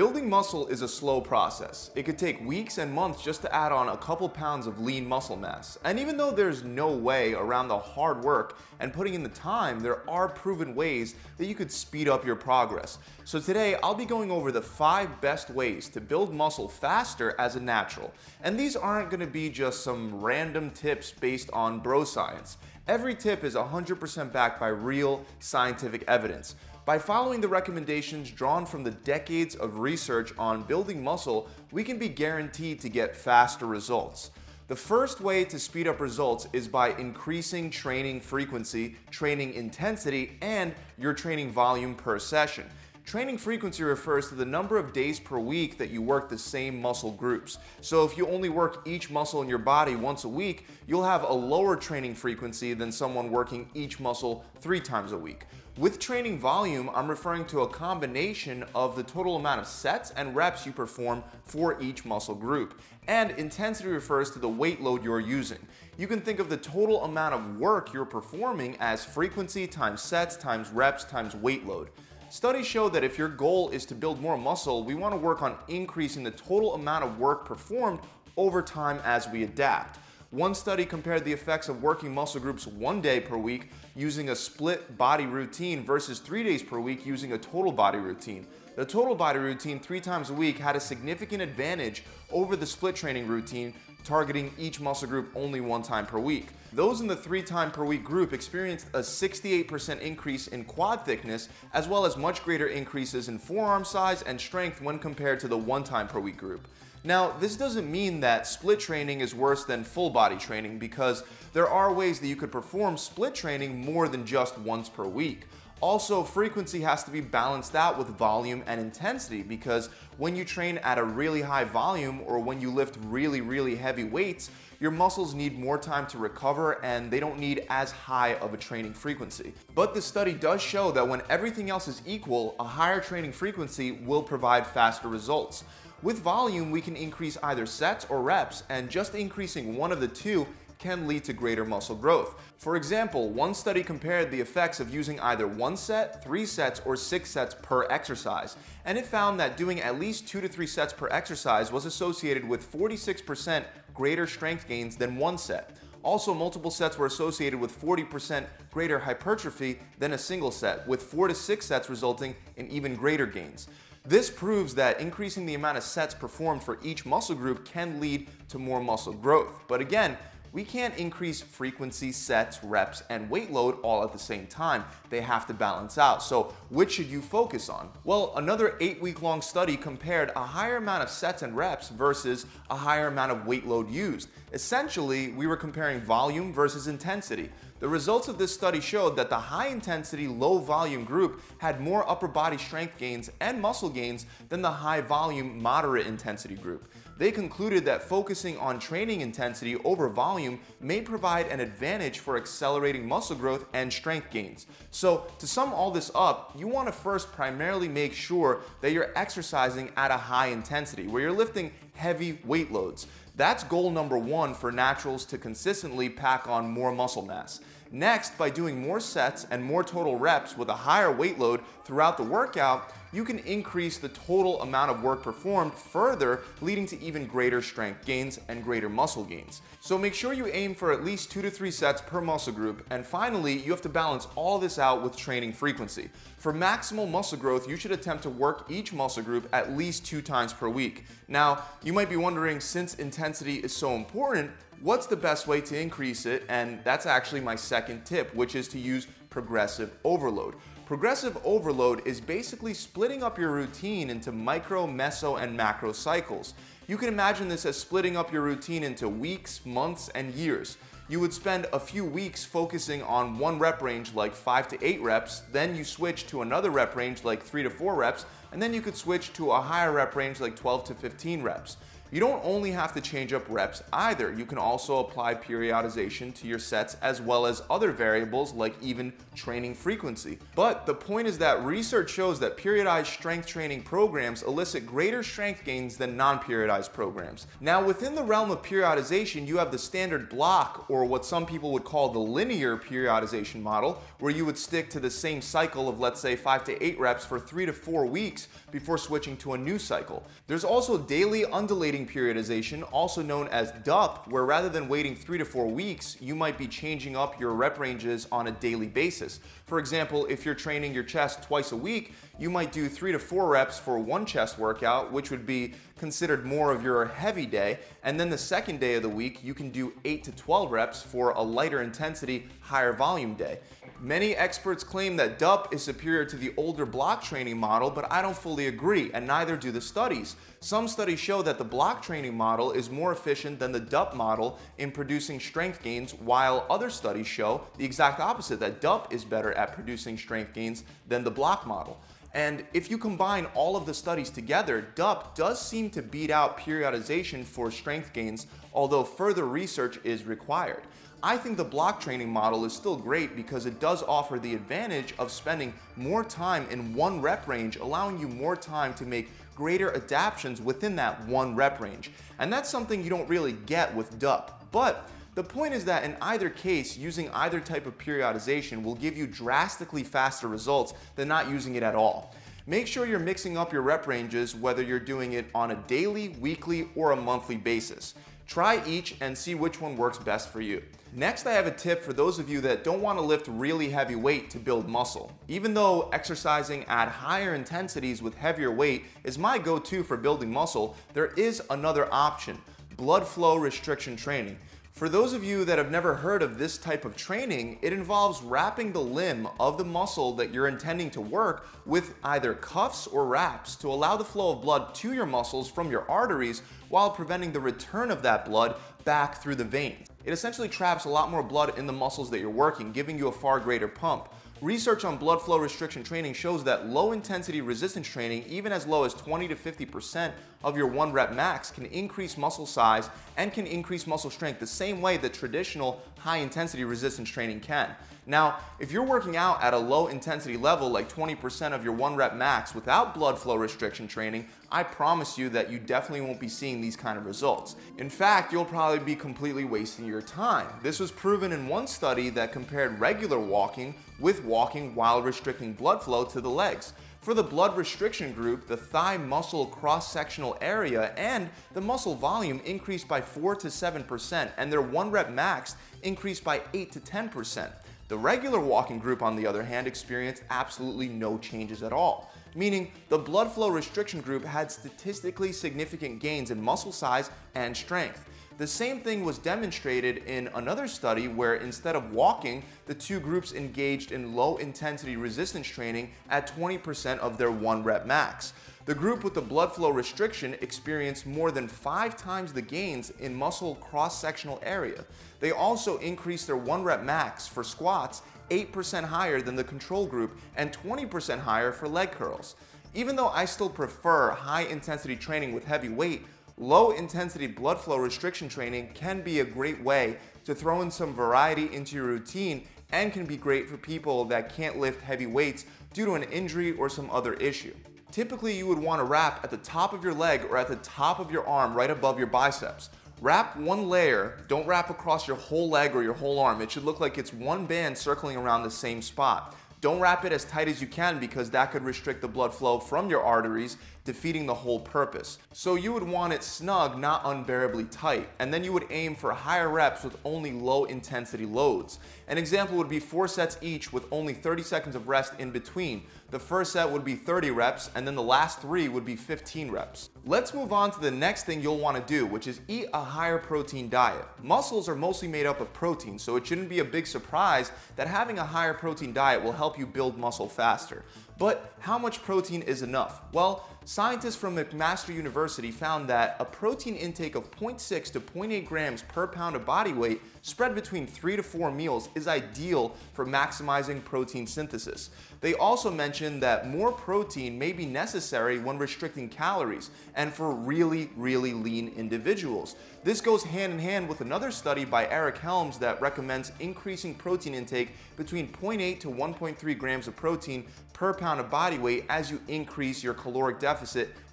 Building muscle is a slow process. It could take weeks and months just to add on a couple pounds of lean muscle mass. And even though there's no way around the hard work and putting in the time, there are proven ways that you could speed up your progress. So today, I'll be going over the five best ways to build muscle faster as a natural. And these aren't gonna be just some random tips based on bro science. Every tip is 100% backed by real scientific evidence. By following the recommendations drawn from the decades of research on building muscle, we can be guaranteed to get faster results. The first way to speed up results is by increasing training frequency, training intensity, and your training volume per session. Training frequency refers to the number of days per week that you work the same muscle groups. So if you only work each muscle in your body once a week, you'll have a lower training frequency than someone working each muscle three times a week. With training volume, I'm referring to a combination of the total amount of sets and reps you perform for each muscle group. And intensity refers to the weight load you're using. You can think of the total amount of work you're performing as frequency times sets times reps times weight load. Studies show that if your goal is to build more muscle, we want to work on increasing the total amount of work performed over time as we adapt. One study compared the effects of working muscle groups one day per week using a split body routine versus three days per week using a total body routine. The total body routine three times a week had a significant advantage over the split training routine targeting each muscle group only one time per week. Those in the three time per week group experienced a 68% increase in quad thickness, as well as much greater increases in forearm size and strength when compared to the one time per week group. Now, this doesn't mean that split training is worse than full body training because there are ways that you could perform split training more than just once per week. Also, frequency has to be balanced out with volume and intensity because when you train at a really high volume or when you lift really, really heavy weights, your muscles need more time to recover and they don't need as high of a training frequency. But the study does show that when everything else is equal, a higher training frequency will provide faster results. With volume, we can increase either sets or reps, and just increasing one of the two can lead to greater muscle growth. For example, one study compared the effects of using either one set, three sets, or six sets per exercise, and it found that doing at least two to three sets per exercise was associated with 46% greater strength gains than one set. Also, multiple sets were associated with 40% greater hypertrophy than a single set, with four to six sets resulting in even greater gains. This proves that increasing the amount of sets performed for each muscle group can lead to more muscle growth. But again, we can't increase frequency, sets, reps, and weight load all at the same time. They have to balance out. So, which should you focus on? Well, another eight week long study compared a higher amount of sets and reps versus a higher amount of weight load used. Essentially, we were comparing volume versus intensity. The results of this study showed that the high intensity, low volume group had more upper body strength gains and muscle gains than the high volume, moderate intensity group they concluded that focusing on training intensity over volume may provide an advantage for accelerating muscle growth and strength gains. So, to sum all this up, you want to first primarily make sure that you're exercising at a high intensity, where you're lifting heavy weight loads. That's goal number one for naturals to consistently pack on more muscle mass. Next, by doing more sets and more total reps with a higher weight load throughout the workout, you can increase the total amount of work performed further, leading to even greater strength gains and greater muscle gains. So make sure you aim for at least two to three sets per muscle group. And finally, you have to balance all this out with training frequency. For maximal muscle growth, you should attempt to work each muscle group at least two times per week. Now, you might be wondering, since intensity is so important, what's the best way to increase it? And that's actually my second tip, which is to use progressive overload. Progressive overload is basically splitting up your routine into micro, meso, and macro cycles. You can imagine this as splitting up your routine into weeks, months, and years. You would spend a few weeks focusing on one rep range like 5 to 8 reps, then you switch to another rep range like 3 to 4 reps, and then you could switch to a higher rep range like 12 to 15 reps. You don't only have to change up reps either. You can also apply periodization to your sets as well as other variables like even training frequency. But the point is that research shows that periodized strength training programs elicit greater strength gains than non-periodized programs. Now within the realm of periodization, you have the standard block or what some people would call the linear periodization model where you would stick to the same cycle of let's say 5 to 8 reps for 3 to 4 weeks before switching to a new cycle. There's also daily undulating periodization, also known as DUP, where rather than waiting 3 to 4 weeks, you might be changing up your rep ranges on a daily basis. For example, if you're training your chest twice a week, you might do 3 to 4 reps for one chest workout, which would be considered more of your heavy day, and then the second day of the week, you can do 8 to 12 reps for a lighter intensity, higher volume day. Many experts claim that DUP is superior to the older block training model, but I don't fully agree, and neither do the studies. Some studies show that the block training model is more efficient than the DUP model in producing strength gains, while other studies show the exact opposite, that DUP is better at producing strength gains than the block model. And if you combine all of the studies together, DUP does seem to beat out periodization for strength gains, although further research is required. I think the block training model is still great because it does offer the advantage of spending more time in one rep range, allowing you more time to make greater adaptations within that one rep range. And that's something you don't really get with DUP. But the point is that in either case, using either type of periodization will give you drastically faster results than not using it at all. Make sure you're mixing up your rep ranges whether you're doing it on a daily, weekly, or a monthly basis. Try each and see which one works best for you. Next, I have a tip for those of you that don't want to lift really heavy weight to build muscle. Even though exercising at higher intensities with heavier weight is my go-to for building muscle, there is another option, blood flow restriction training. For those of you that have never heard of this type of training, it involves wrapping the limb of the muscle that you're intending to work with either cuffs or wraps to allow the flow of blood to your muscles from your arteries while preventing the return of that blood back through the veins. It essentially traps a lot more blood in the muscles that you're working, giving you a far greater pump. Research on blood flow restriction training shows that low intensity resistance training, even as low as 20 to 50% of your one rep max, can increase muscle size and can increase muscle strength the same way that traditional high intensity resistance training can. Now, if you're working out at a low intensity level, like 20% of your one rep max without blood flow restriction training, I promise you that you definitely won't be seeing these kind of results. In fact, you'll probably be completely wasting your time. This was proven in one study that compared regular walking with walking while restricting blood flow to the legs. For the blood restriction group, the thigh muscle cross-sectional area and the muscle volume increased by 4 to 7% and their 1 rep max increased by 8 to 10%. The regular walking group, on the other hand, experienced absolutely no changes at all, meaning the blood flow restriction group had statistically significant gains in muscle size and strength. The same thing was demonstrated in another study where instead of walking, the two groups engaged in low intensity resistance training at 20% of their one rep max. The group with the blood flow restriction experienced more than five times the gains in muscle cross-sectional area. They also increased their one rep max for squats 8% higher than the control group and 20% higher for leg curls. Even though I still prefer high intensity training with heavy weight, low intensity blood flow restriction training can be a great way to throw in some variety into your routine and can be great for people that can't lift heavy weights due to an injury or some other issue. Typically, you would want to wrap at the top of your leg or at the top of your arm right above your biceps. Wrap one layer, don't wrap across your whole leg or your whole arm. It should look like it's one band circling around the same spot. Don't wrap it as tight as you can because that could restrict the blood flow from your arteries defeating the whole purpose. So you would want it snug, not unbearably tight. And then you would aim for higher reps with only low intensity loads. An example would be four sets each with only 30 seconds of rest in between. The first set would be 30 reps, and then the last three would be 15 reps. Let's move on to the next thing you'll want to do, which is eat a higher protein diet. Muscles are mostly made up of protein, so it shouldn't be a big surprise that having a higher protein diet will help you build muscle faster. But how much protein is enough? Well, scientists from McMaster University found that a protein intake of 0.6 to 0.8 grams per pound of body weight spread between 3 to 4 meals is ideal for maximizing protein synthesis. They also mentioned that more protein may be necessary when restricting calories and for really, really lean individuals. This goes hand in hand with another study by Eric Helms that recommends increasing protein intake between 0.8 to 1.3 grams of protein per pound of body weight as you increase your caloric deficit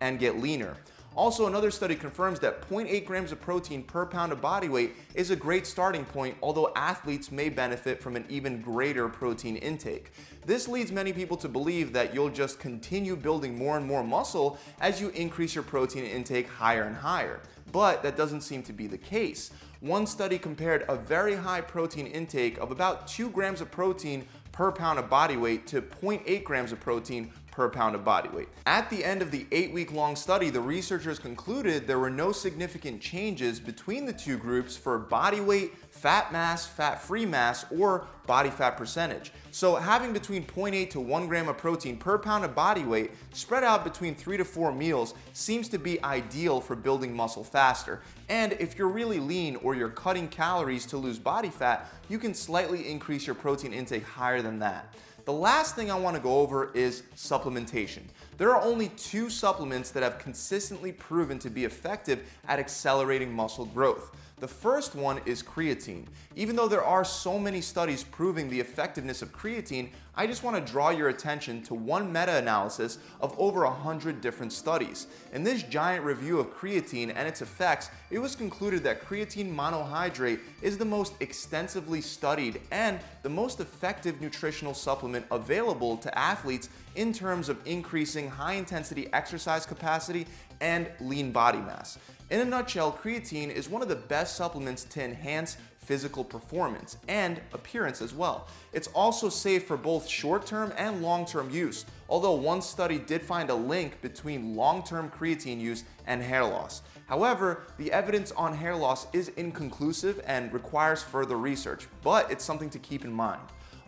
and get leaner. Also, another study confirms that 0.8 grams of protein per pound of body weight is a great starting point, although athletes may benefit from an even greater protein intake. This leads many people to believe that you'll just continue building more and more muscle as you increase your protein intake higher and higher. But that doesn't seem to be the case. One study compared a very high protein intake of about 2 grams of protein per pound of body weight to 0.8 grams of protein per pound of body weight. At the end of the eight week long study, the researchers concluded there were no significant changes between the two groups for body weight, fat mass, fat free mass, or body fat percentage. So having between 0.8 to 1 gram of protein per pound of body weight spread out between 3 to 4 meals seems to be ideal for building muscle faster. And if you're really lean or you're cutting calories to lose body fat, you can slightly increase your protein intake higher than that. The last thing I want to go over is supplementation. There are only two supplements that have consistently proven to be effective at accelerating muscle growth. The first one is creatine. Even though there are so many studies proving the effectiveness of creatine, I just want to draw your attention to one meta-analysis of over 100 different studies. In this giant review of creatine and its effects, it was concluded that creatine monohydrate is the most extensively studied and the most effective nutritional supplement available to athletes in terms of increasing high intensity exercise capacity and lean body mass. In a nutshell, creatine is one of the best supplements to enhance physical performance and appearance as well. It's also safe for both short-term and long-term use, although one study did find a link between long-term creatine use and hair loss. However, the evidence on hair loss is inconclusive and requires further research, but it's something to keep in mind.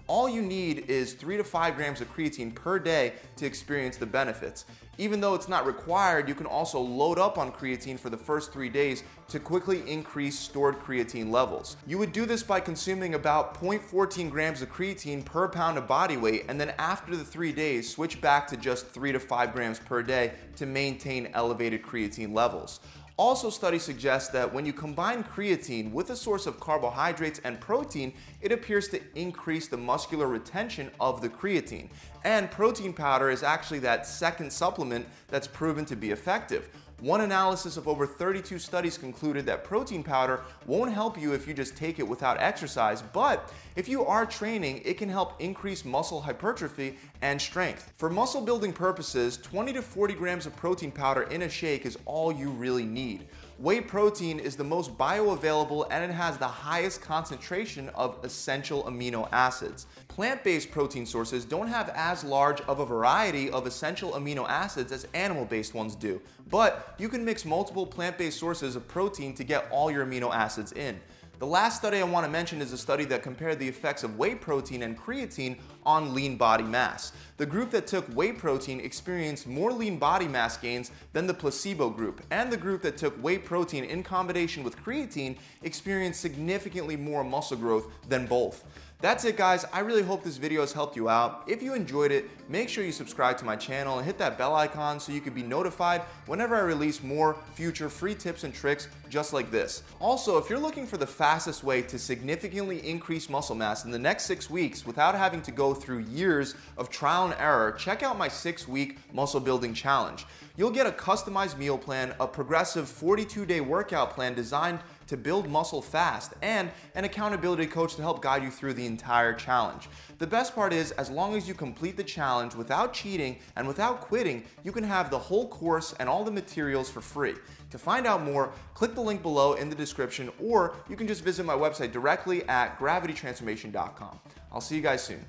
All you need is 3 to 5 grams of creatine per day to experience the benefits. Even though it's not required, you can also load up on creatine for the first three days to quickly increase stored creatine levels. You would do this by consuming about 0.14 grams of creatine per pound of body weight, and then after the three days, switch back to just 3 to 5 grams per day to maintain elevated creatine levels. Also, studies suggest that when you combine creatine with a source of carbohydrates and protein, it appears to increase the muscular retention of the creatine. And protein powder is actually that second supplement that's proven to be effective. One analysis of over 32 studies concluded that protein powder won't help you if you just take it without exercise, but if you are training, it can help increase muscle hypertrophy and strength. For muscle building purposes, 20 to 40 grams of protein powder in a shake is all you really need. Whey protein is the most bioavailable and it has the highest concentration of essential amino acids. Plant-based protein sources don't have as large of a variety of essential amino acids as animal-based ones do, but you can mix multiple plant-based sources of protein to get all your amino acids in. The last study I want to mention is a study that compared the effects of whey protein and creatine on lean body mass. The group that took whey protein experienced more lean body mass gains than the placebo group, and the group that took whey protein in combination with creatine experienced significantly more muscle growth than both. That's it guys, I really hope this video has helped you out. If you enjoyed it, make sure you subscribe to my channel and hit that bell icon so you can be notified whenever I release more future free tips and tricks just like this. Also, if you're looking for the fastest way to significantly increase muscle mass in the next six weeks without having to go through years of trial and error, check out my six week muscle building challenge. You'll get a customized meal plan, a progressive 42 day workout plan designed to build muscle fast, and an accountability coach to help guide you through the entire challenge. The best part is, as long as you complete the challenge without cheating and without quitting, you can have the whole course and all the materials for free. To find out more, click the link below in the description, or you can just visit my website directly at gravitytransformation.com. I'll see you guys soon.